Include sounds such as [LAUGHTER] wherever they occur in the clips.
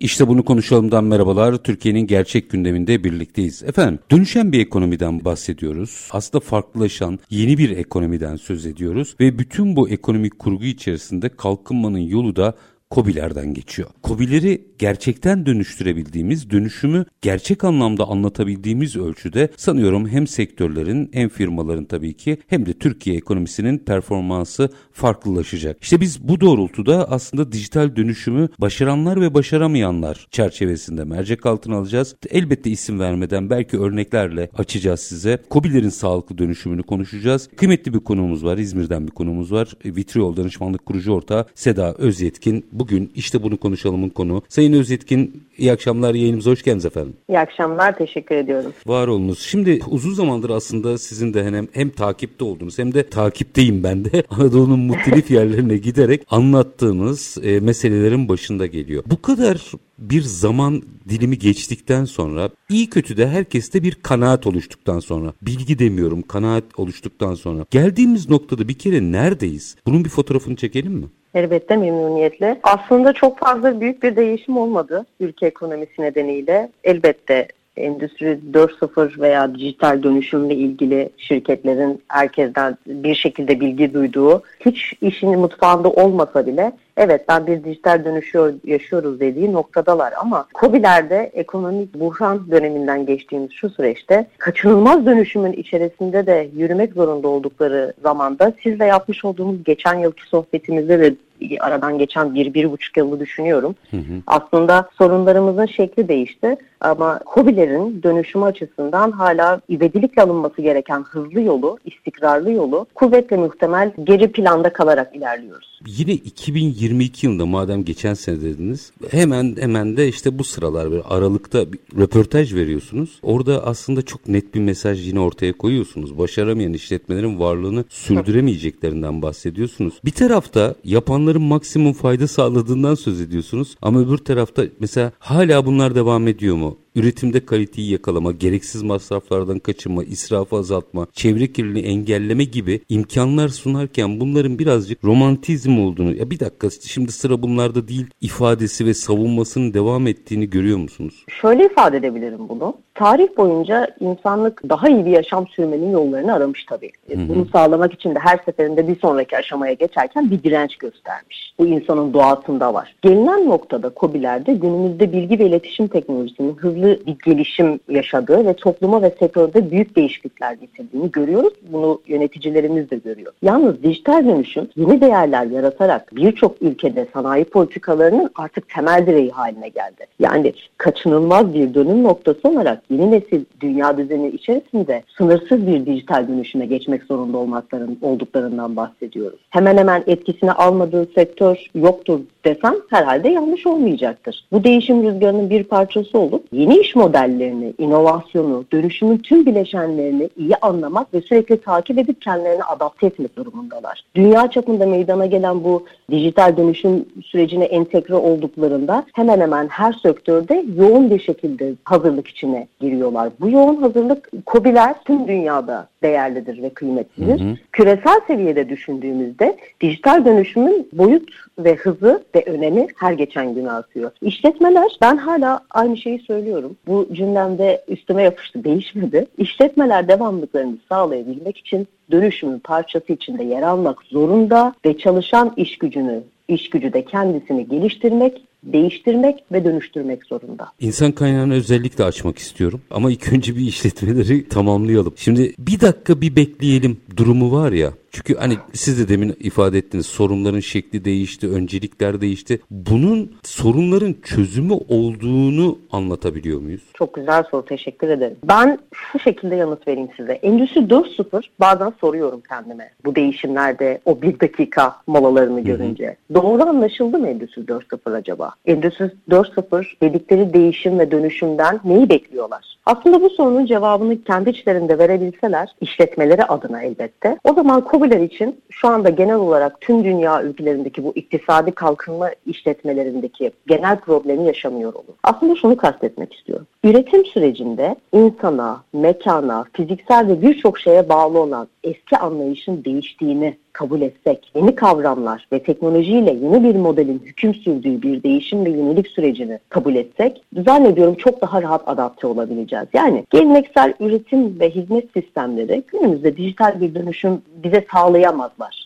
İşte bunu konuşalımdan merhabalar. Türkiye'nin gerçek gündeminde birlikteyiz. Efendim dönüşen bir ekonomiden bahsediyoruz. Aslında farklılaşan yeni bir ekonomiden söz ediyoruz. Ve bütün bu ekonomik kurgu içerisinde kalkınmanın yolu da COBİ'lerden geçiyor. COBİ'leri gerçekten dönüştürebildiğimiz, dönüşümü gerçek anlamda anlatabildiğimiz ölçüde sanıyorum hem sektörlerin hem firmaların tabii ki hem de Türkiye ekonomisinin performansı farklılaşacak. İşte biz bu doğrultuda aslında dijital dönüşümü başaranlar ve başaramayanlar çerçevesinde mercek altına alacağız. Elbette isim vermeden belki örneklerle açacağız size. COBİ'lerin sağlıklı dönüşümünü konuşacağız. Kıymetli bir konuğumuz var. İzmir'den bir konuğumuz var. Vitriol Danışmanlık Kurucu Ortağı Seda Özyetkin. Bugün işte bunu konuşalımın konu. Sayın Özyetkin iyi akşamlar yayınımıza hoş geldiniz efendim. İyi akşamlar teşekkür ediyorum. Var olunuz. Şimdi uzun zamandır aslında sizin de hem, hem takipte olduğunuz hem de takipteyim ben de [LAUGHS] Anadolu'nun muhtelif yerlerine giderek anlattığınız e, meselelerin başında geliyor. Bu kadar bir zaman dilimi geçtikten sonra iyi kötü de herkeste bir kanaat oluştuktan sonra bilgi demiyorum kanaat oluştuktan sonra geldiğimiz noktada bir kere neredeyiz? Bunun bir fotoğrafını çekelim mi? Elbette memnuniyetle. Aslında çok fazla büyük bir değişim olmadı ülke ekonomisi nedeniyle. Elbette Endüstri 4.0 veya dijital dönüşümle ilgili şirketlerin herkesten bir şekilde bilgi duyduğu, hiç işin mutfağında olmasa bile evet ben bir dijital dönüşüyor, yaşıyoruz dediği noktadalar ama COBİ'lerde ekonomik buhran döneminden geçtiğimiz şu süreçte kaçınılmaz dönüşümün içerisinde de yürümek zorunda oldukları zamanda sizle yapmış olduğumuz geçen yılki sohbetimizde de aradan geçen bir, bir buçuk yılı düşünüyorum. Hı hı. Aslında sorunlarımızın şekli değişti ama COBİ'lerin dönüşümü açısından hala ivedilikle alınması gereken hızlı yolu, istikrarlı yolu kuvvetle muhtemel geri planda kalarak ilerliyoruz. Yine 2022 yılında madem geçen sene dediniz hemen hemen de işte bu sıralar bir aralıkta bir röportaj veriyorsunuz. Orada aslında çok net bir mesaj yine ortaya koyuyorsunuz. Başaramayan işletmelerin varlığını sürdüremeyeceklerinden bahsediyorsunuz. Bir tarafta yapanların maksimum fayda sağladığından söz ediyorsunuz ama öbür tarafta mesela hala bunlar devam ediyor mu? Cristo üretimde kaliteyi yakalama, gereksiz masraflardan kaçınma, israfı azaltma, çevre kirliliğini engelleme gibi imkanlar sunarken bunların birazcık romantizm olduğunu, ya bir dakika şimdi sıra bunlarda değil ifadesi ve savunmasının devam ettiğini görüyor musunuz? Şöyle ifade edebilirim bunu. Tarih boyunca insanlık daha iyi bir yaşam sürmenin yollarını aramış tabii. Hı hı. Bunu sağlamak için de her seferinde bir sonraki aşamaya geçerken bir direnç göstermiş. Bu insanın doğasında var. Gelinen noktada COBİ'lerde günümüzde bilgi ve iletişim teknolojisinin hızlı hızlı bir gelişim yaşadığı ve topluma ve sektörde büyük değişiklikler getirdiğini görüyoruz. Bunu yöneticilerimiz de görüyor. Yalnız dijital dönüşüm yeni değerler yaratarak birçok ülkede sanayi politikalarının artık temel direği haline geldi. Yani kaçınılmaz bir dönüm noktası olarak yeni nesil dünya düzeni içerisinde sınırsız bir dijital dönüşüme geçmek zorunda olmakların olduklarından bahsediyoruz. Hemen hemen etkisini almadığı sektör yoktur desem herhalde yanlış olmayacaktır. Bu değişim rüzgarının bir parçası olup yeni iş modellerini, inovasyonu, dönüşümün tüm bileşenlerini iyi anlamak ve sürekli takip edip kendilerini adapte etmek durumundalar. Dünya çapında meydana gelen bu dijital dönüşüm sürecine entegre olduklarında hemen hemen her sektörde yoğun bir şekilde hazırlık içine giriyorlar. Bu yoğun hazırlık COBİ'ler tüm dünyada değerlidir ve kıymetlidir. Hı hı. Küresel seviyede düşündüğümüzde dijital dönüşümün boyut ve hızı ve önemi her geçen gün artıyor. İşletmeler, ben hala aynı şeyi söylüyorum. Bu cümlemde üstüme yapıştı, değişmedi. İşletmeler devamlılıklarını sağlayabilmek için dönüşümün parçası içinde yer almak zorunda ve çalışan iş gücünü iş gücü de kendisini geliştirmek değiştirmek ve dönüştürmek zorunda. İnsan kaynağını özellikle açmak istiyorum ama ilk önce bir işletmeleri [LAUGHS] tamamlayalım. Şimdi bir dakika bir bekleyelim, durumu var ya. Çünkü hani siz de demin ifade ettiniz sorunların şekli değişti, öncelikler değişti. Bunun sorunların çözümü olduğunu anlatabiliyor muyuz? Çok güzel soru teşekkür ederim. Ben şu şekilde yanıt vereyim size. Endüstri 4.0 bazen soruyorum kendime bu değişimlerde o bir dakika molalarını görünce. Hı hı. Doğru anlaşıldı mı Endüstri 4.0 acaba? Endüstri 4.0 dedikleri değişim ve dönüşümden neyi bekliyorlar? Aslında bu sorunun cevabını kendi içlerinde verebilseler işletmeleri adına elbette. O zaman COBİ'ler için şu anda genel olarak tüm dünya ülkelerindeki bu iktisadi kalkınma işletmelerindeki genel problemi yaşamıyor olur. Aslında şunu kastetmek istiyorum. Üretim sürecinde insana, mekana, fiziksel ve birçok şeye bağlı olan eski anlayışın değiştiğini kabul etsek, yeni kavramlar ve teknolojiyle yeni bir modelin hüküm sürdüğü bir değişim ve yenilik sürecini kabul etsek, zannediyorum çok daha rahat adapte olabileceğiz. Yani geleneksel üretim ve hizmet sistemleri günümüzde dijital bir dönüşüm bize sağlayamazlar.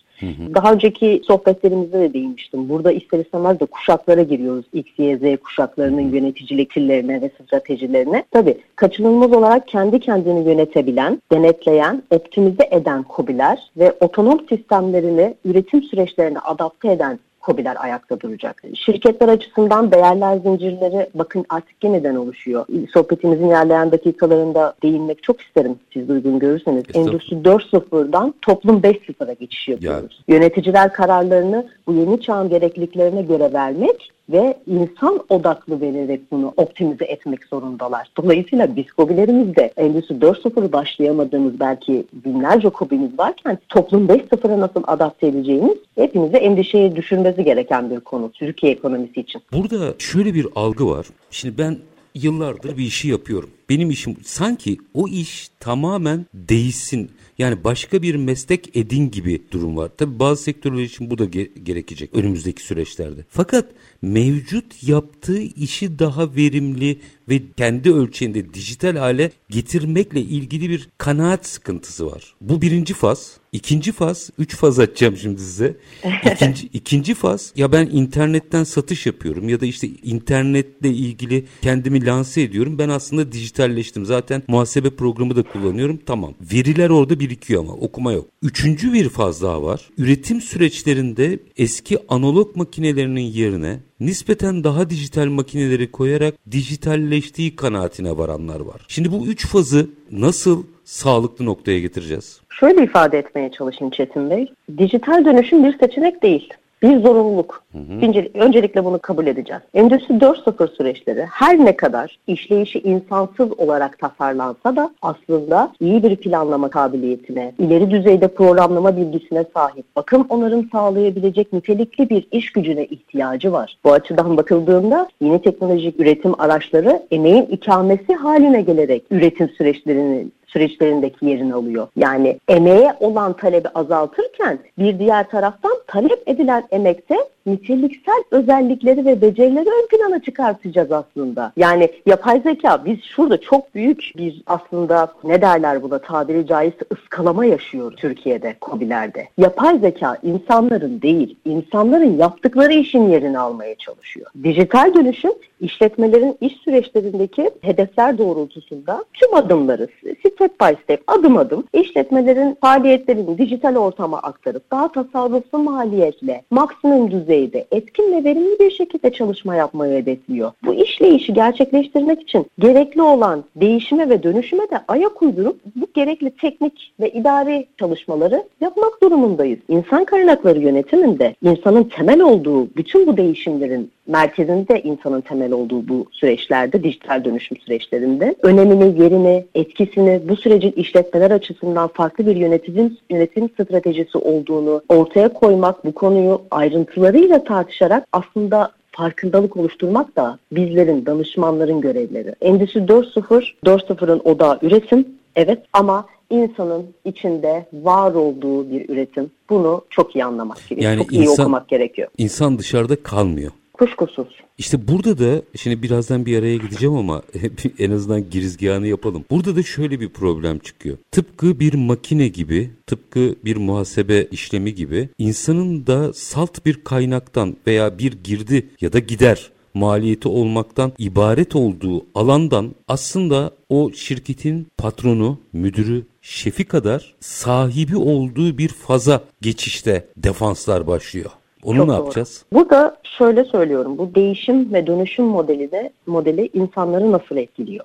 Daha önceki sohbetlerimizde de değinmiştim. Burada ister istemez de kuşaklara giriyoruz. X, Y, Z kuşaklarının yöneticilik stillerine ve stratejilerine. Tabii kaçınılmaz olarak kendi kendini yönetebilen, denetleyen, optimize eden kobiler ve otonom sistemlerini üretim süreçlerine adapte eden hobiler ayakta duracak. Şirketler açısından değerler zincirleri bakın artık yeniden oluşuyor. Sohbetimizin ilerleyen dakikalarında değinmek çok isterim siz uygun görürseniz. Endüstri 4.0'dan toplum 5.0'a geçiş yapıyoruz. Yani. Yöneticiler kararlarını bu yeni çağın gerekliliklerine göre vermek ve insan odaklı vererek bunu optimize etmek zorundalar. Dolayısıyla biz kobilerimiz de Endüstri 4.0'ı başlayamadığımız belki binlerce kobimiz varken toplum 5.0'a nasıl adapte edeceğimiz hepimize endişeye düşünmesi gereken bir konu Türkiye ekonomisi için. Burada şöyle bir algı var. Şimdi ben yıllardır bir işi yapıyorum. Benim işim sanki o iş tamamen değişsin. Yani başka bir meslek edin gibi durum var. Tabi bazı sektörler için bu da ge- gerekecek önümüzdeki süreçlerde. Fakat mevcut yaptığı işi daha verimli ve kendi ölçeğinde dijital hale getirmekle ilgili bir kanaat sıkıntısı var. Bu birinci faz. İkinci faz, üç faz açacağım şimdi size. [LAUGHS] İkinci, ikinci faz, ya ben internetten satış yapıyorum ya da işte internetle ilgili kendimi lanse ediyorum. Ben aslında dijitalleştim. Zaten muhasebe programı da kullanıyorum. Tamam. Veriler orada birikiyor ama okuma yok. Üçüncü bir faz daha var. Üretim süreçlerinde eski analog makinelerinin yerine nispeten daha dijital makineleri koyarak dijitalleştiği kanaatine varanlar var. Şimdi bu üç fazı nasıl sağlıklı noktaya getireceğiz? Şöyle ifade etmeye çalışayım Çetin Bey. Dijital dönüşüm bir seçenek değil bir zorunluluk. Hı hı. Öncelikle bunu kabul edeceğiz. Endüstri 4.0 süreçleri her ne kadar işleyişi insansız olarak tasarlansa da aslında iyi bir planlama kabiliyetine, ileri düzeyde programlama bilgisine sahip, bakım onarım sağlayabilecek nitelikli bir iş gücüne ihtiyacı var. Bu açıdan bakıldığında yeni teknolojik üretim araçları emeğin ikamesi haline gelerek üretim süreçlerini süreçlerindeki yerini alıyor. Yani emeğe olan talebi azaltırken bir diğer taraftan talep edilen emekte niteliksel özellikleri ve becerileri ön plana çıkartacağız aslında. Yani yapay zeka biz şurada çok büyük bir aslında ne derler buna tabiri caizse ıskalama yaşıyor Türkiye'de, COBİ'lerde. Yapay zeka insanların değil, insanların yaptıkları işin yerini almaya çalışıyor. Dijital dönüşüm işletmelerin iş süreçlerindeki hedefler doğrultusunda tüm adımları step by step, adım adım işletmelerin faaliyetlerini dijital ortama aktarıp daha tasarruflu maliyetle maksimum düzey düzeyde etkin ve verimli bir şekilde çalışma yapmayı hedefliyor. Bu işleyişi gerçekleştirmek için gerekli olan değişime ve dönüşüme de ayak uydurup bu gerekli teknik ve idari çalışmaları yapmak durumundayız. İnsan kaynakları yönetiminde insanın temel olduğu bütün bu değişimlerin merkezinde insanın temel olduğu bu süreçlerde, dijital dönüşüm süreçlerinde önemini, yerini, etkisini bu sürecin işletmeler açısından farklı bir yönetim, yönetim stratejisi olduğunu ortaya koymak, bu konuyu ayrıntılarıyla tartışarak aslında farkındalık oluşturmak da bizlerin, danışmanların görevleri. Endüstri 4.0, 4.0'ın odağı üretim, evet ama insanın içinde var olduğu bir üretim. Bunu çok iyi anlamak gerekiyor. Yani çok insan, iyi okumak gerekiyor. İnsan dışarıda kalmıyor. Kuşkusuz. İşte burada da şimdi birazdan bir araya gideceğim ama [LAUGHS] en azından girizgahını yapalım. Burada da şöyle bir problem çıkıyor. Tıpkı bir makine gibi, tıpkı bir muhasebe işlemi gibi insanın da salt bir kaynaktan veya bir girdi ya da gider maliyeti olmaktan ibaret olduğu alandan aslında o şirketin patronu, müdürü, şefi kadar sahibi olduğu bir faza geçişte defanslar başlıyor. Onu Çok ne doğru. yapacağız? Burada şöyle söylüyorum. Bu değişim ve dönüşüm modeli de modeli insanları nasıl etkiliyor?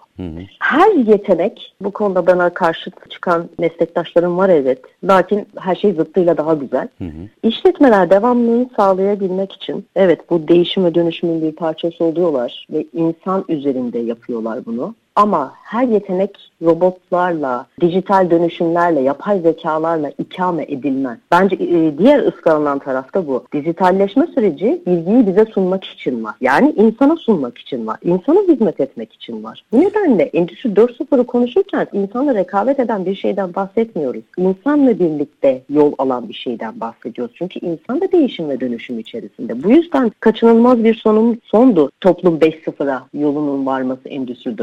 Her yetenek bu konuda bana karşıt çıkan meslektaşlarım var evet. Lakin her şey zıttıyla daha güzel. İşletmeler devamlılığını sağlayabilmek için evet bu değişim ve dönüşümün bir parçası oluyorlar ve insan üzerinde yapıyorlar bunu. Ama her yetenek robotlarla, dijital dönüşümlerle, yapay zekalarla ikame edilmez. Bence e, diğer ıskalanan tarafta bu. Dijitalleşme süreci bilgiyi bize sunmak için var. Yani insana sunmak için var. İnsana hizmet etmek için var. Bu nedenle Endüstri 4.0'ı konuşurken insanla rekabet eden bir şeyden bahsetmiyoruz. İnsanla birlikte yol alan bir şeyden bahsediyoruz. Çünkü insan da değişim ve dönüşüm içerisinde. Bu yüzden kaçınılmaz bir sonun sondu toplum 5.0'a yolunun varması Endüstri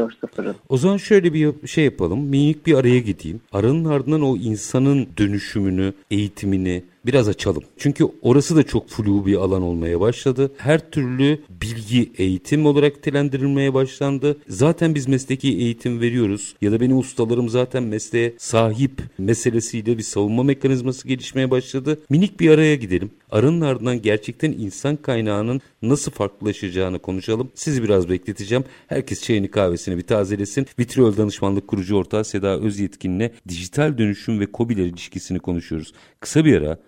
4.0'ın. O zaman şöyle bir şey yapalım. Minik bir araya gideyim. Aranın ardından o insanın dönüşümünü, eğitimini biraz açalım. Çünkü orası da çok flu bir alan olmaya başladı. Her türlü bilgi eğitim olarak nitelendirilmeye başlandı. Zaten biz mesleki eğitim veriyoruz ya da benim ustalarım zaten mesleğe sahip meselesiyle bir savunma mekanizması gelişmeye başladı. Minik bir araya gidelim. Arının ardından gerçekten insan kaynağının nasıl farklılaşacağını konuşalım. Sizi biraz bekleteceğim. Herkes çayını kahvesini bir tazelesin. Vitriol Danışmanlık Kurucu Ortağı Seda Özyetkin'le dijital dönüşüm ve KOBİ'ler ilişkisini konuşuyoruz. Kısa bir ara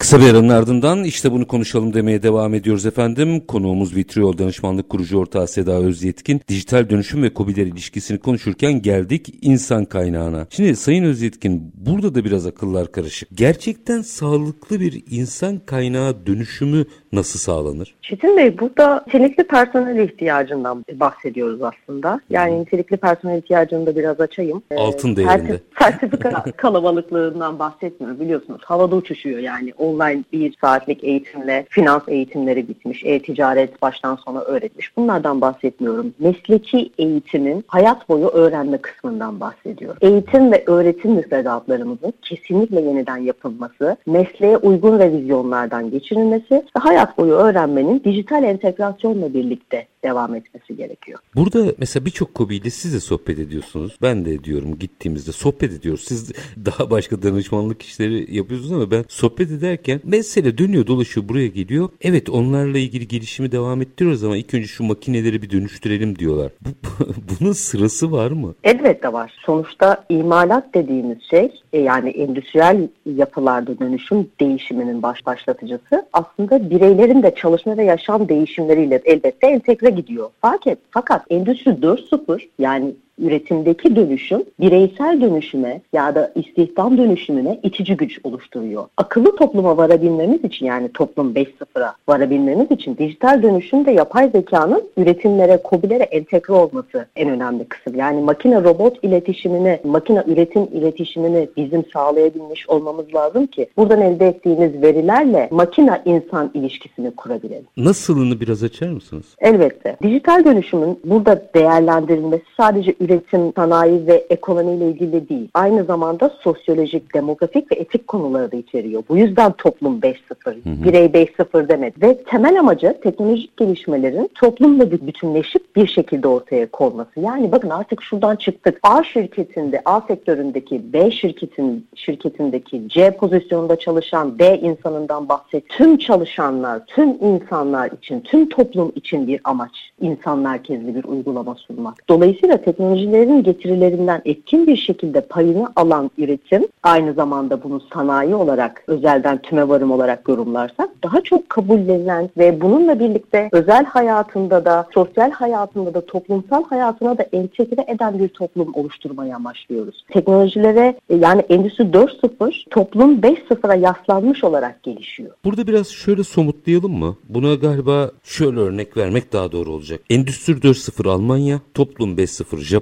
Kısa bir aranın ardından işte bunu konuşalım demeye devam ediyoruz efendim. Konuğumuz Vitriol Danışmanlık Kurucu Ortağı Seda Özyetkin. Dijital dönüşüm ve kobiler ilişkisini konuşurken geldik insan kaynağına. Şimdi Sayın Özyetkin burada da biraz akıllar karışık. Gerçekten sağlıklı bir insan kaynağı dönüşümü nasıl sağlanır? Çetin Bey burada nitelikli personel ihtiyacından bahsediyoruz aslında. Yani nitelikli personel ihtiyacını da biraz açayım. Ee, Altın değerinde. Sertifika [LAUGHS] kalabalıklığından bahsetmiyorum biliyorsunuz. Havada uçuşuyor yani. Online bir saatlik eğitimle finans eğitimleri bitmiş. E-ticaret baştan sona öğretmiş. Bunlardan bahsetmiyorum. Mesleki eğitimin hayat boyu öğrenme kısmından bahsediyorum. Eğitim ve öğretim müfredatlarımızın kesinlikle yeniden yapılması, mesleğe uygun revizyonlardan geçirilmesi ve hayat boyu öğrenmenin dijital entegrasyonla birlikte devam etmesi gerekiyor. Burada mesela birçok kobiyle siz de sohbet ediyorsunuz. Ben de ediyorum gittiğimizde sohbet ediyoruz. Siz daha başka danışmanlık işleri yapıyorsunuz ama ben sohbet ederken mesele dönüyor dolaşıyor buraya geliyor. Evet onlarla ilgili gelişimi devam ettiriyoruz ama ilk önce şu makineleri bir dönüştürelim diyorlar. Bu, [LAUGHS] bunun sırası var mı? Elbette var. Sonuçta imalat dediğimiz şey yani endüstriyel yapılarda dönüşüm değişiminin baş başlatıcısı aslında bireylerin de çalışma ve yaşam değişimleriyle elbette entegre gidiyor. Fakat, fakat Endüstri 4.0 yani üretimdeki dönüşüm bireysel dönüşüme ya da istihdam dönüşümüne itici güç oluşturuyor. Akıllı topluma varabilmemiz için yani toplum 5.0'a varabilmemiz için dijital dönüşüm ve yapay zekanın üretimlere, kobilere entegre olması en önemli kısım. Yani makine robot iletişimini, makine üretim iletişimini bizim sağlayabilmiş olmamız lazım ki buradan elde ettiğimiz verilerle makine insan ilişkisini kurabilelim. Nasılını biraz açar mısınız? Elbette. Dijital dönüşümün burada değerlendirilmesi sadece üretim, sanayi ve ekonomiyle ilgili değil. Aynı zamanda sosyolojik, demografik ve etik konuları da içeriyor. Bu yüzden toplum 5.0, birey 5.0 demedi. Ve temel amacı teknolojik gelişmelerin toplumla bir bütünleşip bir şekilde ortaya konması. Yani bakın artık şuradan çıktık. A şirketinde, A sektöründeki B şirketin şirketindeki C pozisyonunda çalışan B insanından bahset. Tüm çalışanlar, tüm insanlar için, tüm toplum için bir amaç. İnsan merkezli bir uygulama sunmak. Dolayısıyla teknolojilerin getirilerinden etkin bir şekilde payını alan üretim aynı zamanda bunu sanayi olarak özelden tüme varım olarak yorumlarsak daha çok kabullenilen ve bununla birlikte özel hayatında da sosyal hayatında da toplumsal hayatına da entegre eden bir toplum oluşturmaya amaçlıyoruz. Teknolojilere e, yani Endüstri 4.0 toplum 5.0'a yaslanmış olarak gelişiyor. Burada biraz şöyle somutlayalım mı? Buna galiba şöyle örnek vermek daha doğru olacak. Endüstri 4.0 Almanya, Toplum 5.0 Japonya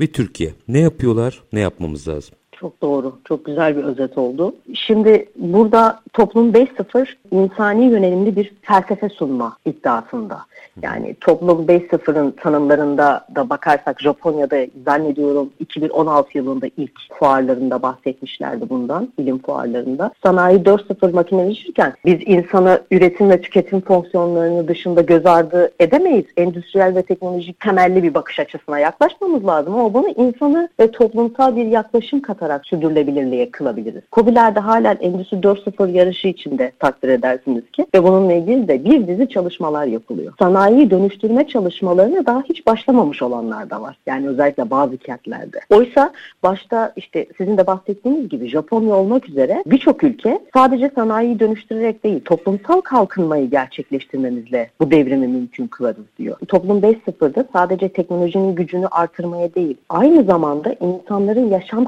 ve Türkiye. Ne yapıyorlar? Ne yapmamız lazım? Çok doğru. Çok güzel bir özet oldu. Şimdi burada toplum 5.0 insani yönelimli bir felsefe sunma iddiasında. Yani toplum 5.0'ın tanımlarında da bakarsak Japonya'da zannediyorum 2016 yılında ilk fuarlarında bahsetmişlerdi bundan, bilim fuarlarında. Sanayi 4.0 makineleşirken biz insanı üretim ve tüketim fonksiyonlarını dışında göz ardı edemeyiz. Endüstriyel ve teknolojik temelli bir bakış açısına yaklaşmamız lazım ama bunu insanı ve toplumsal bir yaklaşım katarak sürdürülebilirliğe kılabiliriz. COBİ'lerde hala Endüstri 4.0 yarışı içinde takdir edersiniz ki ve bununla ilgili de bir dizi çalışmalar yapılıyor. Sanayi dönüştürme çalışmalarına daha hiç başlamamış olanlar da var. Yani özellikle bazı kentlerde. Oysa başta işte sizin de bahsettiğiniz gibi Japonya olmak üzere birçok ülke sadece sanayiyi dönüştürerek değil toplumsal kalkınmayı gerçekleştirmemizle bu devrimi mümkün kılarız diyor. Toplum 5.0'da sadece teknolojinin gücünü artırmaya değil aynı zamanda insanların yaşam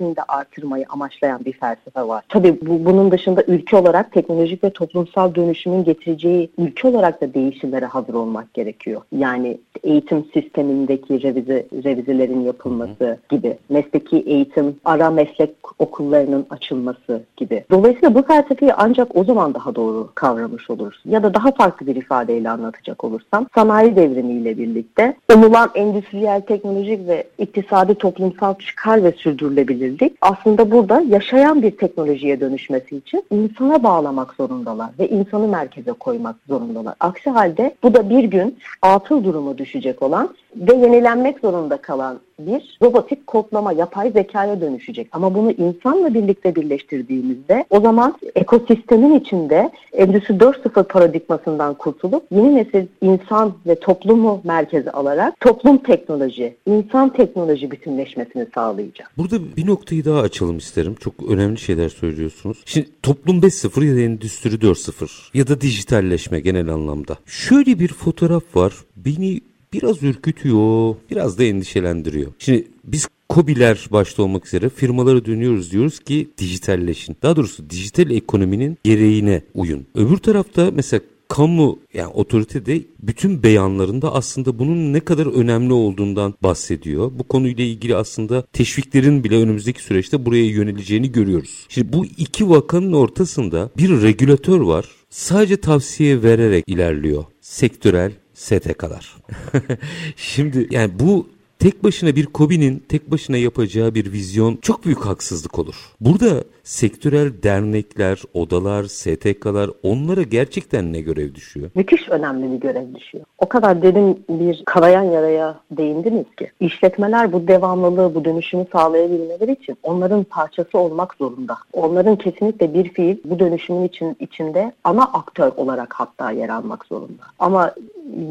kalitesini de artırmayı amaçlayan bir felsefe var. Tabii bu, bunun dışında ülke olarak teknolojik ve toplumsal dönüşümün getireceği ülke olarak da değişimlere hazır olmak gerekiyor. Yani eğitim sistemindeki revize, revizelerin yapılması gibi, mesleki eğitim, ara meslek okullarının açılması gibi. Dolayısıyla bu felsefeyi ancak o zaman daha doğru kavramış oluruz. Ya da daha farklı bir ifadeyle anlatacak olursam, sanayi devrimiyle birlikte umulan endüstriyel, teknolojik ve iktisadi toplumsal çıkar ve sürdürülebilirlik aslında burada yaşayan bir teknolojiye dönüşmesi için insana bağlamak zorundalar ve insanı merkeze koymak zorundalar. Aksi halde bu da bir gün atıl durumu düşecek olan ve yenilenmek zorunda kalan bir robotik kodlama, yapay zekaya dönüşecek. Ama bunu insanla birlikte birleştirdiğimizde o zaman ekosistemin içinde Endüstri 4.0 paradigmasından kurtulup yeni nesil insan ve toplumu merkeze alarak toplum teknoloji, insan teknoloji bütünleşmesini sağlayacak. Burada bir noktayı daha açalım isterim. Çok önemli şeyler söylüyorsunuz. Şimdi toplum 5.0 ya da endüstri 4.0 ya da dijitalleşme genel anlamda. Şöyle bir fotoğraf var. Beni biraz ürkütüyor, biraz da endişelendiriyor. Şimdi biz COBİ'ler başta olmak üzere firmaları dönüyoruz diyoruz ki dijitalleşin. Daha doğrusu dijital ekonominin gereğine uyun. Öbür tarafta mesela kamu yani otorite de bütün beyanlarında aslında bunun ne kadar önemli olduğundan bahsediyor. Bu konuyla ilgili aslında teşviklerin bile önümüzdeki süreçte buraya yöneleceğini görüyoruz. Şimdi bu iki vakanın ortasında bir regülatör var. Sadece tavsiye vererek ilerliyor. Sektörel STK'lar. [LAUGHS] Şimdi yani bu tek başına bir KOBİ'nin tek başına yapacağı bir vizyon çok büyük haksızlık olur. Burada sektörel dernekler, odalar, STK'lar onlara gerçekten ne görev düşüyor? Müthiş önemli bir görev düşüyor. O kadar derin bir karayan yaraya değindiniz ki. İşletmeler bu devamlılığı, bu dönüşümü sağlayabilmeleri için onların parçası olmak zorunda. Onların kesinlikle bir fiil bu dönüşümün için içinde ana aktör olarak hatta yer almak zorunda. Ama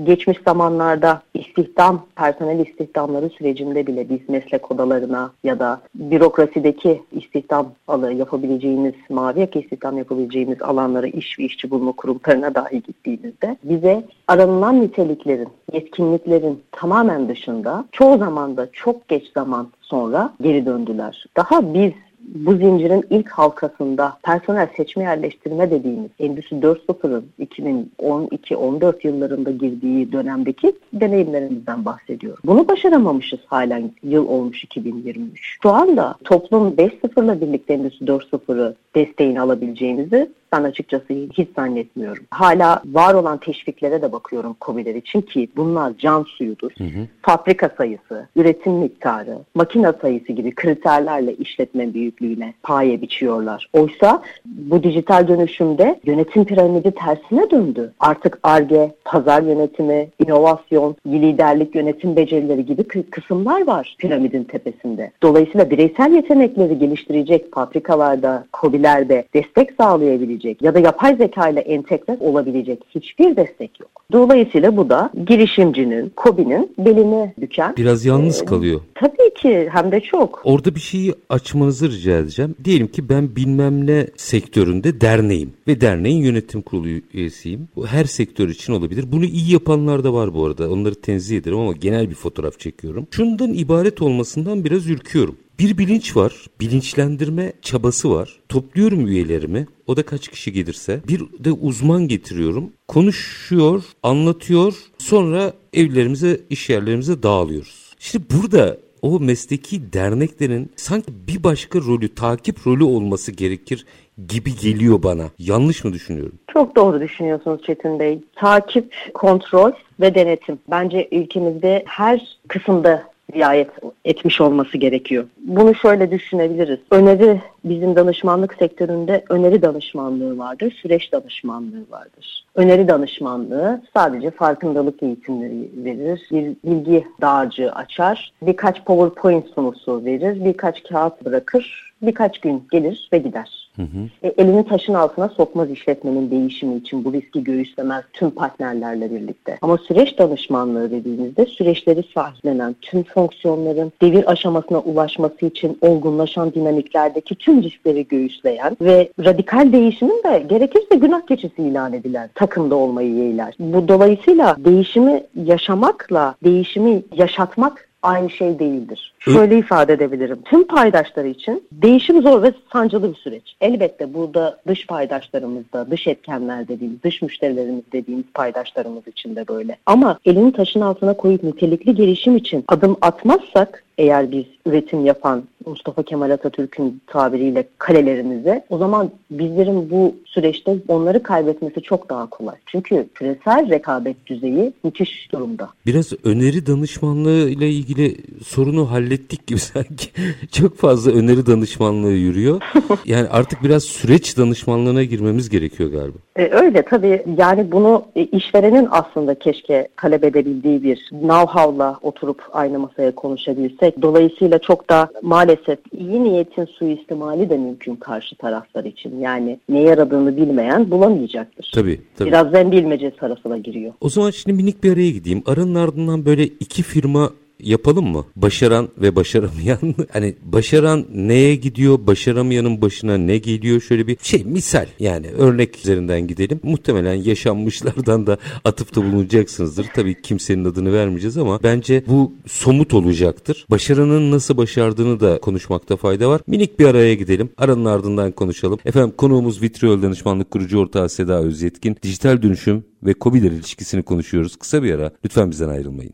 geçmiş zamanlarda istihdam, personel istihdamları sürecinde bile biz meslek odalarına ya da bürokrasideki istihdam alı yapabileceğimiz, mavi yaka istihdam yapabileceğimiz alanlara iş ve işçi bulma kurumlarına dahi gittiğimizde bize aranılan niteliklerin, yetkinliklerin tamamen dışında çoğu zaman da çok geç zaman sonra geri döndüler. Daha biz bu zincirin ilk halkasında personel seçme yerleştirme dediğimiz Endüstri 4.0'ın 2012-14 yıllarında girdiği dönemdeki deneyimlerimizden bahsediyorum. Bunu başaramamışız halen yıl olmuş 2023. Şu anda toplum 5.0'la birlikte Endüstri 4.0'ı desteğini alabileceğimizi ben açıkçası hiç zannetmiyorum. Hala var olan teşviklere de bakıyorum COBİ'ler için ki bunlar can suyudur. Hı hı. Fabrika sayısı, üretim miktarı, makine sayısı gibi kriterlerle işletme büyüklüğüne paye biçiyorlar. Oysa bu dijital dönüşümde yönetim piramidi tersine döndü. Artık ARGE, pazar yönetimi, inovasyon, liderlik yönetim becerileri gibi kısımlar var piramidin tepesinde. Dolayısıyla bireysel yetenekleri geliştirecek fabrikalarda, COBİ'lerde destek sağlayabilecek olabilecek ya da yapay zeka ile entegre olabilecek hiçbir destek yok. Dolayısıyla bu da girişimcinin, KOBİ'nin belini büken. Biraz yalnız e, kalıyor. Tabii ki hem de çok. Orada bir şeyi açmanızı rica edeceğim. Diyelim ki ben bilmem ne sektöründe derneğim ve derneğin yönetim kurulu üyesiyim. Bu her sektör için olabilir. Bunu iyi yapanlar da var bu arada. Onları tenzih ederim ama genel bir fotoğraf çekiyorum. Şundan ibaret olmasından biraz ürküyorum. Bir bilinç var, bilinçlendirme çabası var. Topluyorum üyelerimi, o da kaç kişi gelirse. Bir de uzman getiriyorum. Konuşuyor, anlatıyor. Sonra evlerimize, iş yerlerimize dağılıyoruz. İşte burada o mesleki derneklerin sanki bir başka rolü, takip rolü olması gerekir gibi geliyor bana. Yanlış mı düşünüyorum? Çok doğru düşünüyorsunuz Çetin Bey. Takip, kontrol ve denetim. Bence ülkemizde her kısımda riayet etmiş olması gerekiyor. Bunu şöyle düşünebiliriz. Öneri bizim danışmanlık sektöründe öneri danışmanlığı vardır, süreç danışmanlığı vardır. Öneri danışmanlığı sadece farkındalık eğitimleri verir, bir bilgi dağarcığı açar, birkaç PowerPoint sunusu verir, birkaç kağıt bırakır, birkaç gün gelir ve gider. Hı hı. E, elini taşın altına sokmaz işletmenin değişimi için bu riski göğüslemez tüm partnerlerle birlikte. Ama süreç danışmanlığı dediğimizde süreçleri sahiplenen, tüm fonksiyonların devir aşamasına ulaşması için olgunlaşan dinamiklerdeki tüm riskleri göğüsleyen ve radikal değişimin de gerekirse günah keçisi ilan edilen takımda olmayı yeğler. Bu dolayısıyla değişimi yaşamakla değişimi yaşatmak aynı şey değildir. Şöyle ifade edebilirim. Tüm paydaşları için değişim zor ve sancılı bir süreç. Elbette burada dış paydaşlarımızda, dış etkenler dediğimiz, dış müşterilerimiz dediğimiz paydaşlarımız için de böyle. Ama elini taşın altına koyup nitelikli gelişim için adım atmazsak eğer biz üretim yapan Mustafa Kemal Atatürk'ün tabiriyle kalelerimize o zaman bizlerin bu süreçte onları kaybetmesi çok daha kolay. Çünkü küresel rekabet düzeyi müthiş durumda. Biraz öneri danışmanlığı ile ilgili sorunu hallettik gibi [LAUGHS] sanki. Çok fazla öneri danışmanlığı yürüyor. [LAUGHS] Yani artık biraz süreç danışmanlığına girmemiz gerekiyor galiba. E, öyle tabii yani bunu e, işverenin aslında keşke talep edebildiği bir know-how'la oturup aynı masaya konuşabilsek. Dolayısıyla çok da maalesef iyi niyetin suistimali de mümkün karşı taraflar için. Yani ne yaradığını bilmeyen bulamayacaktır. Tabii tabii. Biraz zen tarafına giriyor. O zaman şimdi minik bir araya gideyim. Aranın ardından böyle iki firma yapalım mı? Başaran ve başaramayan. [LAUGHS] hani başaran neye gidiyor? Başaramayanın başına ne geliyor? Şöyle bir şey misal yani örnek üzerinden gidelim. Muhtemelen yaşanmışlardan da atıfta bulunacaksınızdır. Tabii kimsenin adını vermeyeceğiz ama bence bu somut olacaktır. Başaranın nasıl başardığını da konuşmakta fayda var. Minik bir araya gidelim. Aranın ardından konuşalım. Efendim konuğumuz Vitriol Danışmanlık Kurucu Ortağı Seda Özyetkin. Dijital dönüşüm ve COBİ'ler ilişkisini konuşuyoruz. Kısa bir ara. Lütfen bizden ayrılmayın.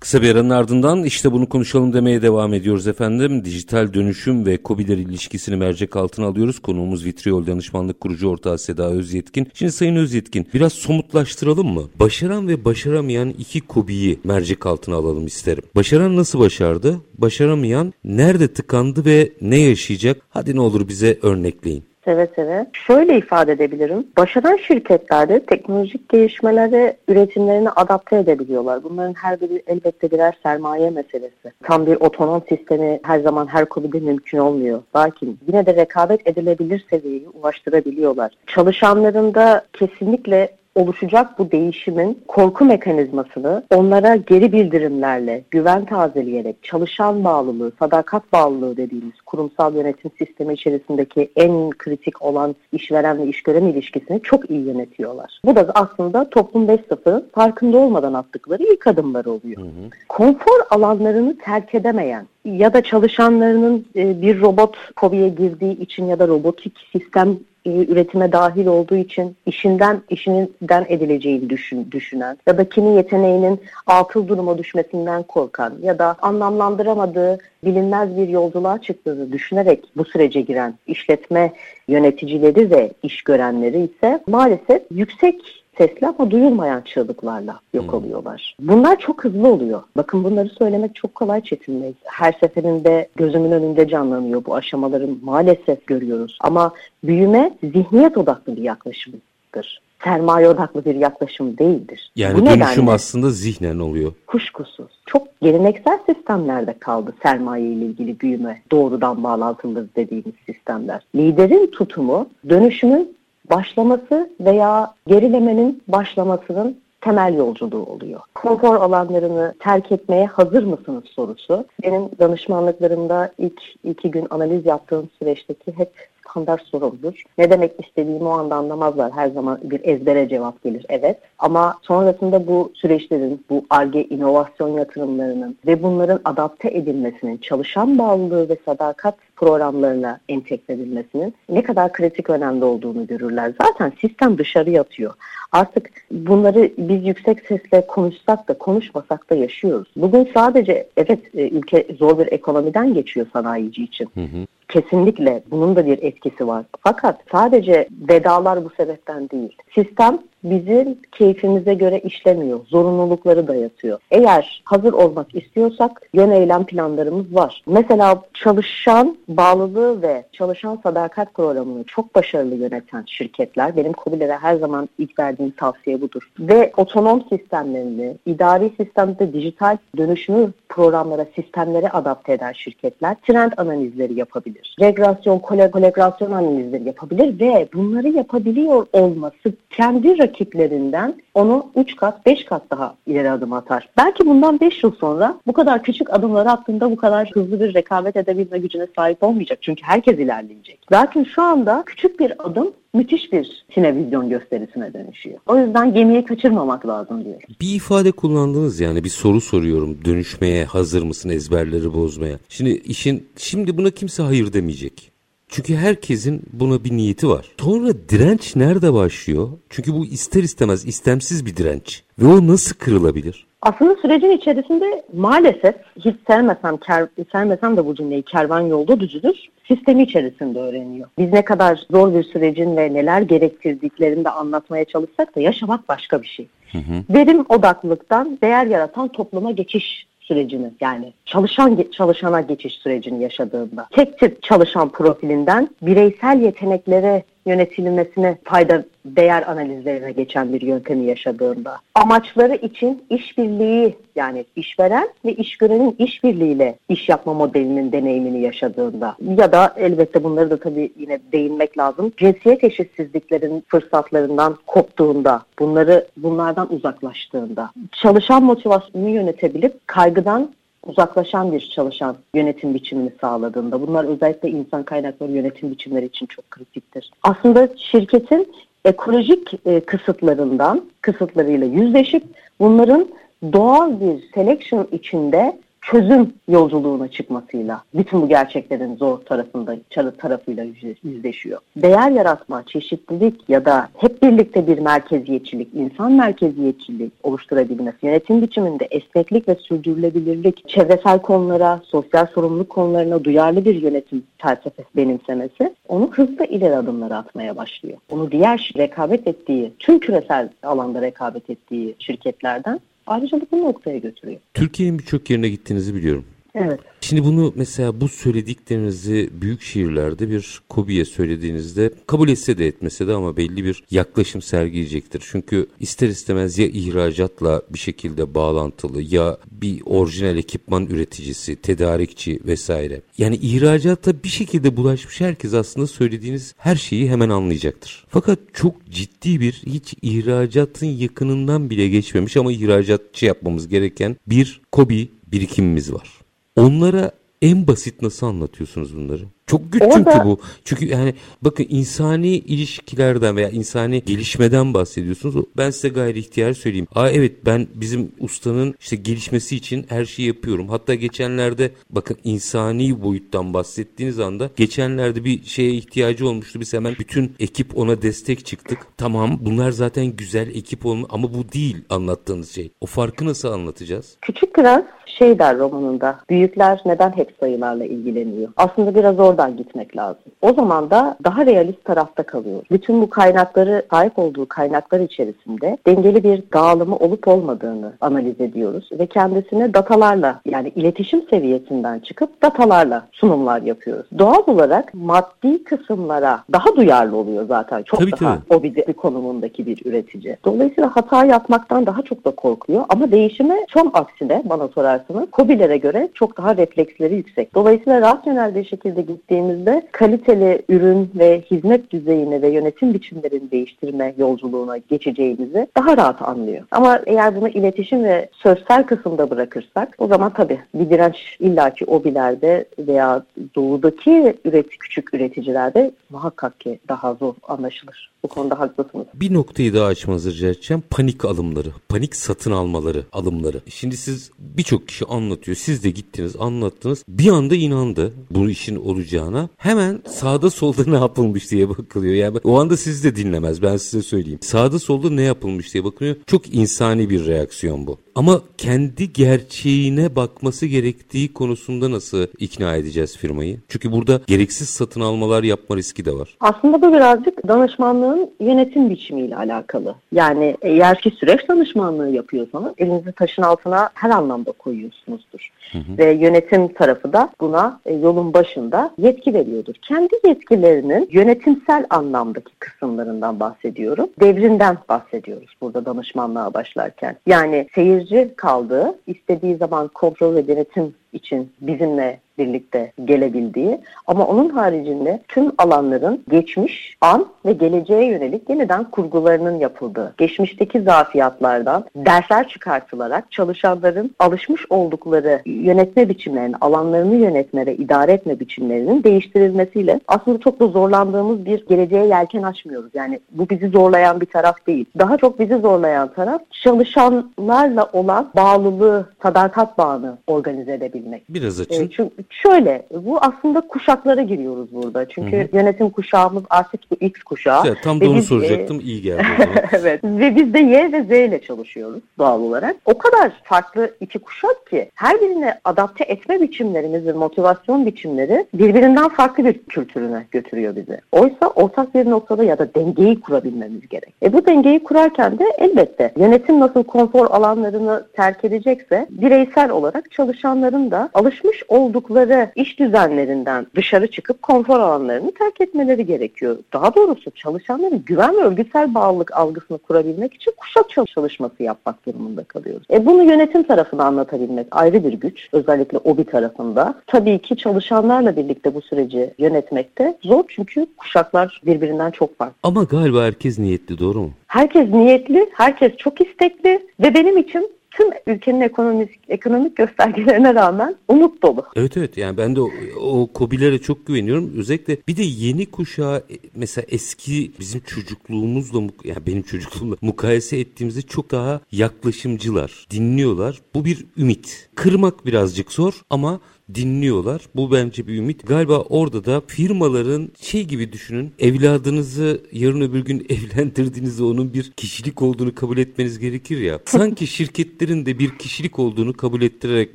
Kısa bir aranın ardından işte bunu konuşalım demeye devam ediyoruz efendim. Dijital dönüşüm ve COBİ'ler ilişkisini mercek altına alıyoruz. Konuğumuz Vitriol Danışmanlık Kurucu Ortağı Seda Özyetkin. Şimdi Sayın Özyetkin biraz somutlaştıralım mı? Başaran ve başaramayan iki COBİ'yi mercek altına alalım isterim. Başaran nasıl başardı? Başaramayan nerede tıkandı ve ne yaşayacak? Hadi ne olur bize örnekleyin. Seve seve. Şöyle ifade edebilirim. Başaran şirketlerde teknolojik gelişmelere üretimlerini adapte edebiliyorlar. Bunların her biri elbette birer sermaye meselesi. Tam bir otonom sistemi her zaman her konuda mümkün olmuyor. Lakin yine de rekabet edilebilir seviyeye ulaştırabiliyorlar. Çalışanlarında kesinlikle oluşacak bu değişimin korku mekanizmasını onlara geri bildirimlerle, güven tazeleyerek, çalışan bağlılığı, sadakat bağlılığı dediğimiz kurumsal yönetim sistemi içerisindeki en kritik olan işveren ve işgören ilişkisini çok iyi yönetiyorlar. Bu da aslında toplum 5.0 farkında olmadan attıkları ilk adımlar oluyor. Hı hı. Konfor alanlarını terk edemeyen, ya da çalışanlarının e, bir robot kobiye girdiği için ya da robotik sistem üretime dahil olduğu için işinden işinden edileceğini düşün, düşünen ya da kimin yeteneğinin atıl duruma düşmesinden korkan ya da anlamlandıramadığı bilinmez bir yolculuğa çıktığını düşünerek bu sürece giren işletme yöneticileri ve iş görenleri ise maalesef yüksek sesli ama duyulmayan çığlıklarla yok hmm. oluyorlar. Bunlar çok hızlı oluyor. Bakın bunları söylemek çok kolay Çetin Bey. Her seferinde gözümün önünde canlanıyor bu aşamaları maalesef görüyoruz. Ama büyüme zihniyet odaklı bir yaklaşımdır sermaye odaklı bir yaklaşım değildir. Yani Bu dönüşüm nedenle, aslında zihnen oluyor. Kuşkusuz. Çok geleneksel sistemlerde kaldı sermaye ile ilgili büyüme doğrudan bağlantılı dediğimiz sistemler. Liderin tutumu dönüşümün başlaması veya gerilemenin başlamasının temel yolculuğu oluyor. Konfor alanlarını terk etmeye hazır mısınız sorusu. Benim danışmanlıklarımda ilk iki gün analiz yaptığım süreçteki hep standart sorumdur. Ne demek istediğimi o anda anlamazlar. Her zaman bir ezbere cevap gelir. Evet. Ama sonrasında bu süreçlerin, bu ARGE inovasyon yatırımlarının ve bunların adapte edilmesinin, çalışan bağlılığı ve sadakat programlarına entegre edilmesinin ne kadar kritik önemli olduğunu görürler. Zaten sistem dışarı yatıyor. Artık bunları biz yüksek sesle konuşsak da konuşmasak da yaşıyoruz. Bugün sadece evet e, ülke zor bir ekonomiden geçiyor sanayici için. Hı hı. Kesinlikle bunun da bir etkisi var. Fakat sadece vedalar bu sebepten değil. Sistem bizim keyfimize göre işlemiyor. Zorunlulukları dayatıyor. Eğer hazır olmak istiyorsak yön eylem planlarımız var. Mesela çalışan bağlılığı ve çalışan sadakat programını çok başarılı yöneten şirketler, benim COBİ'lere her zaman ilk verdiğim tavsiye budur. Ve otonom sistemlerini, idari sistemde dijital dönüşümü programlara, sistemlere adapte eden şirketler trend analizleri yapabilir. Regresyon, kolaborasyon analizleri yapabilir ve bunları yapabiliyor olması kendi rakiplerinden onu 3 kat 5 kat daha ileri adım atar. Belki bundan 5 yıl sonra bu kadar küçük adımları attığında bu kadar hızlı bir rekabet edebilme gücüne sahip olmayacak. Çünkü herkes ilerleyecek. Lakin şu anda küçük bir adım müthiş bir sinevizyon gösterisine dönüşüyor. O yüzden gemiyi kaçırmamak lazım diyor. Bir ifade kullandınız yani bir soru soruyorum. Dönüşmeye hazır mısın ezberleri bozmaya? Şimdi işin şimdi buna kimse hayır demeyecek. Çünkü herkesin buna bir niyeti var. Sonra direnç nerede başlıyor? Çünkü bu ister istemez istemsiz bir direnç. Ve o nasıl kırılabilir? Aslında sürecin içerisinde maalesef hiç sevmesem, ker, sevmesem de bu cümleyi kervan yolda düzülür, sistemi içerisinde öğreniyor. Biz ne kadar zor bir sürecin ve neler gerektirdiklerini de anlatmaya çalışsak da yaşamak başka bir şey. Hı hı. Verim odaklılıktan değer yaratan topluma geçiş sürecini yani çalışan çalışana geçiş sürecini yaşadığında. Tek tip çalışan profilinden bireysel yeteneklere yönetilmesine fayda değer analizlerine geçen bir yöntemi yaşadığında amaçları için işbirliği yani işveren ve işgörenin işbirliğiyle iş yapma modelinin deneyimini yaşadığında ya da elbette bunları da tabii yine değinmek lazım. Cinsiyet eşitsizliklerin fırsatlarından koptuğunda, bunları bunlardan uzaklaştığında, çalışan motivasyonu yönetebilip kaygıdan uzaklaşan bir çalışan yönetim biçimini sağladığında bunlar özellikle insan kaynakları yönetim biçimleri için çok kritiktir. Aslında şirketin ekolojik e, kısıtlarından, kısıtlarıyla yüzleşip bunların doğal bir selection içinde çözüm yolculuğuna çıkmasıyla bütün bu gerçeklerin zor tarafında tarafıyla yüzleşiyor. Değer yaratma, çeşitlilik ya da hep birlikte bir merkeziyetçilik, insan merkeziyetçiliği oluşturabilmesi, yönetim biçiminde esneklik ve sürdürülebilirlik, çevresel konulara, sosyal sorumluluk konularına duyarlı bir yönetim felsefesi benimsemesi onu hızlı ileri adımlar atmaya başlıyor. Onu diğer rekabet ettiği, tüm küresel alanda rekabet ettiği şirketlerden ayrıca bu noktaya götürüyor. Türkiye'nin birçok yerine gittiğinizi biliyorum. Evet. Şimdi bunu mesela bu söylediklerinizi büyük şehirlerde bir Kobi'ye söylediğinizde kabul etse de etmese de ama belli bir yaklaşım sergileyecektir. Çünkü ister istemez ya ihracatla bir şekilde bağlantılı ya bir orijinal ekipman üreticisi, tedarikçi vesaire. Yani ihracata bir şekilde bulaşmış herkes aslında söylediğiniz her şeyi hemen anlayacaktır. Fakat çok ciddi bir hiç ihracatın yakınından bile geçmemiş ama ihracatçı yapmamız gereken bir Kobi birikimimiz var. Onlara en basit nasıl anlatıyorsunuz bunları? Çok güç Orada... çünkü bu. Çünkü yani bakın insani ilişkilerden veya insani gelişmeden bahsediyorsunuz. Ben size gayri ihtiyar söyleyeyim. Aa evet ben bizim ustanın işte gelişmesi için her şeyi yapıyorum. Hatta geçenlerde bakın insani boyuttan bahsettiğiniz anda geçenlerde bir şeye ihtiyacı olmuştu. Biz hemen bütün ekip ona destek çıktık. Tamam bunlar zaten güzel ekip olma ama bu değil anlattığınız şey. O farkı nasıl anlatacağız? Küçük biraz şey der romanında. Büyükler neden hep sayılarla ilgileniyor? Aslında biraz oradan gitmek lazım. O zaman da daha realist tarafta kalıyor. Bütün bu kaynakları sahip olduğu kaynaklar içerisinde dengeli bir dağılımı olup olmadığını analiz ediyoruz ve kendisine datalarla yani iletişim seviyesinden çıkıp datalarla sunumlar yapıyoruz. Doğal olarak maddi kısımlara daha duyarlı oluyor zaten. Çok tabii, daha tabii. o bir, bir konumundaki bir üretici. Dolayısıyla hata yapmaktan daha çok da korkuyor ama değişime çok aksine bana sorarsanız COBİ'lere göre çok daha refleksleri yüksek. Dolayısıyla rasyonel bir şekilde gittiğimizde kaliteli ürün ve hizmet düzeyini ve yönetim biçimlerini değiştirme yolculuğuna geçeceğimizi daha rahat anlıyor. Ama eğer bunu iletişim ve sözsel kısımda bırakırsak o zaman tabii bir direnç illaki obilerde veya doğudaki üret, küçük üreticilerde muhakkak ki daha zor anlaşılır. Bu konuda haklısınız. Bir noktayı daha açmanızı rica edeceğim. Panik alımları, panik satın almaları, alımları. Şimdi siz birçok kişi anlatıyor. Siz de gittiniz, anlattınız. Bir anda inandı bu işin olacağına. Hemen sağda solda [LAUGHS] ne yapılmış diye bakılıyor. Yani o anda sizi de dinlemez ben size söyleyeyim. Sağda solda ne yapılmış diye bakılıyor. Çok insani bir reaksiyon bu. Ama kendi gerçeğine bakması gerektiği konusunda nasıl ikna edeceğiz firmayı? Çünkü burada gereksiz satın almalar yapma riski de var. Aslında bu birazcık danışmanlığın yönetim biçimiyle alakalı. Yani eğer ki süreç danışmanlığı yapıyorsanız elinizi taşın altına her anlamda koyuyorsunuzdur. Hı hı. Ve yönetim tarafı da buna e, yolun başında yetki veriyordur. Kendi yetkilerinin yönetimsel anlamdaki kısımlarından bahsediyorum. Devrinden bahsediyoruz burada danışmanlığa başlarken. Yani seyirci kaldığı, istediği zaman kontrol ve denetim için bizimle birlikte gelebildiği ama onun haricinde tüm alanların geçmiş, an ve geleceğe yönelik yeniden kurgularının yapıldığı, geçmişteki zafiyatlardan dersler çıkartılarak çalışanların alışmış oldukları yönetme biçimlerinin, alanlarını yönetme ve idare etme biçimlerinin değiştirilmesiyle aslında çok da zorlandığımız bir geleceğe yelken açmıyoruz. Yani bu bizi zorlayan bir taraf değil. Daha çok bizi zorlayan taraf çalışanlarla olan bağlılığı, sadakat bağını organize edebilmek. Biraz açın. E, çünkü şöyle, bu aslında kuşaklara giriyoruz burada. Çünkü Hı-hı. yönetim kuşağımız artık bu X kuşağı. Evet, tam da onu biz, soracaktım. E, İyi geldi. [LAUGHS] evet. Ve biz de Y ve Z ile çalışıyoruz doğal olarak. O kadar farklı iki kuşak ki her birine adapte etme biçimlerimiz ve motivasyon biçimleri birbirinden farklı bir kültürüne götürüyor bizi. Oysa ortak bir noktada ya da dengeyi kurabilmemiz gerek. E bu dengeyi kurarken de elbette yönetim nasıl konfor alanlarını terk edecekse bireysel olarak çalışanların da alışmış oldukları iş düzenlerinden dışarı çıkıp konfor alanlarını terk etmeleri gerekiyor. Daha doğrusu çalışanların güven ve örgütsel bağlılık algısını kurabilmek için kuşak çalışması yapmak durumunda kalıyoruz. E bunu yönetim tarafına anlatabilmek ayrı bir güç. Özellikle OBİ tarafında. Tabii ki çalışanlarla birlikte bu süreci yönetmekte zor çünkü kuşaklar birbirinden çok farklı. Ama galiba herkes niyetli doğru mu? Herkes niyetli, herkes çok istekli ve benim için tüm ülkenin ekonomik ekonomik göstergelerine rağmen umut dolu. Evet evet yani ben de o, o kobilere çok güveniyorum. Özellikle bir de yeni kuşağı e, mesela eski bizim çocukluğumuzla yani benim çocukluğumla mukayese ettiğimizde çok daha yaklaşımcılar, dinliyorlar. Bu bir ümit. Kırmak birazcık zor ama dinliyorlar. Bu bence bir ümit. Galiba orada da firmaların şey gibi düşünün. Evladınızı yarın öbür gün [LAUGHS] evlendirdiğinizde onun bir kişilik olduğunu kabul etmeniz gerekir ya. [LAUGHS] Sanki şirketlerin de bir kişilik olduğunu kabul ettirerek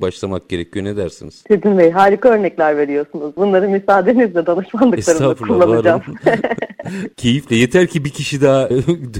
başlamak gerekiyor. Ne dersiniz? Sedin Bey harika örnekler veriyorsunuz. Bunları müsaadenizle danışmanlıklarımda kullanacağım. [LAUGHS] Keyifle. Yeter ki bir kişi daha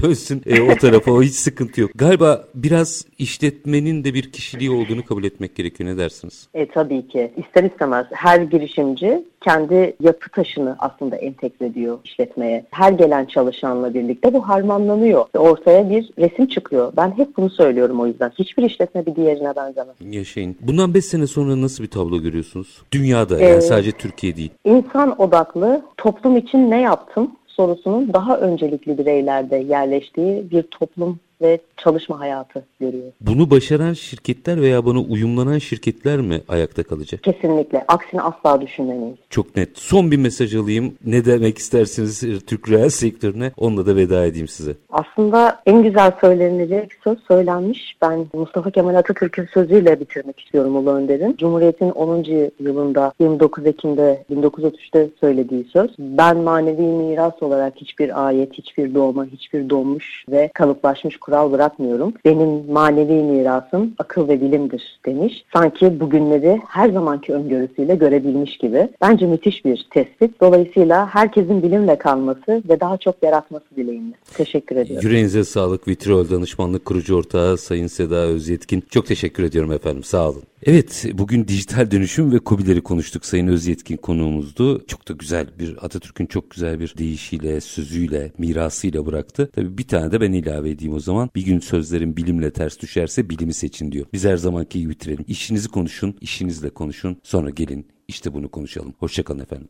dönsün e, o tarafa. O hiç sıkıntı yok. Galiba biraz işletmenin de bir kişiliği olduğunu kabul etmek gerekiyor. Ne dersiniz? E tabii ki ister istemez her girişimci kendi yapı taşını aslında entegre ediyor işletmeye. Her gelen çalışanla birlikte bu harmanlanıyor ve ortaya bir resim çıkıyor. Ben hep bunu söylüyorum o yüzden. Hiçbir işletme bir diğerine benzemez. Yaşayın. Bundan 5 sene sonra nasıl bir tablo görüyorsunuz? Dünyada yani ee, sadece Türkiye değil. İnsan odaklı toplum için ne yaptım sorusunun daha öncelikli bireylerde yerleştiği bir toplum ve çalışma hayatı görüyor. Bunu başaran şirketler veya buna uyumlanan şirketler mi ayakta kalacak? Kesinlikle. Aksini asla düşünmemeyiz. Çok net. Son bir mesaj alayım. Ne demek istersiniz Türk reel sektörüne? Onunla da veda edeyim size. Aslında en güzel söylenilecek söz söylenmiş. Ben Mustafa Kemal Atatürk'ün sözüyle bitirmek istiyorum Ulu Önder'in. Cumhuriyet'in 10. yılında 29 Ekim'de 1933'te söylediği söz. Ben manevi miras olarak hiçbir ayet, hiçbir doğma, hiçbir doğmuş ve kalıplaşmış kural bırakmıyorum. Benim manevi mirasım akıl ve bilimdir demiş. Sanki bugünleri her zamanki öngörüsüyle görebilmiş gibi. Bence müthiş bir tespit. Dolayısıyla herkesin bilimle kalması ve daha çok yaratması dileğimle. Teşekkür ediyorum. Yüreğinize sağlık. Vitriol Danışmanlık Kurucu Ortağı Sayın Seda Özyetkin. Çok teşekkür ediyorum efendim. Sağ olun. Evet, bugün dijital dönüşüm ve COBİ'leri konuştuk. Sayın Özyetkin konuğumuzdu. Çok da güzel bir Atatürk'ün çok güzel bir deyişiyle, sözüyle, mirasıyla bıraktı. Tabii bir tane de ben ilave edeyim o zaman. Bir gün sözlerin bilimle ters düşerse bilimi seçin diyor. Biz her zamanki gibi bitirelim. İşinizi konuşun, işinizle konuşun. Sonra gelin işte bunu konuşalım. Hoşçakalın efendim.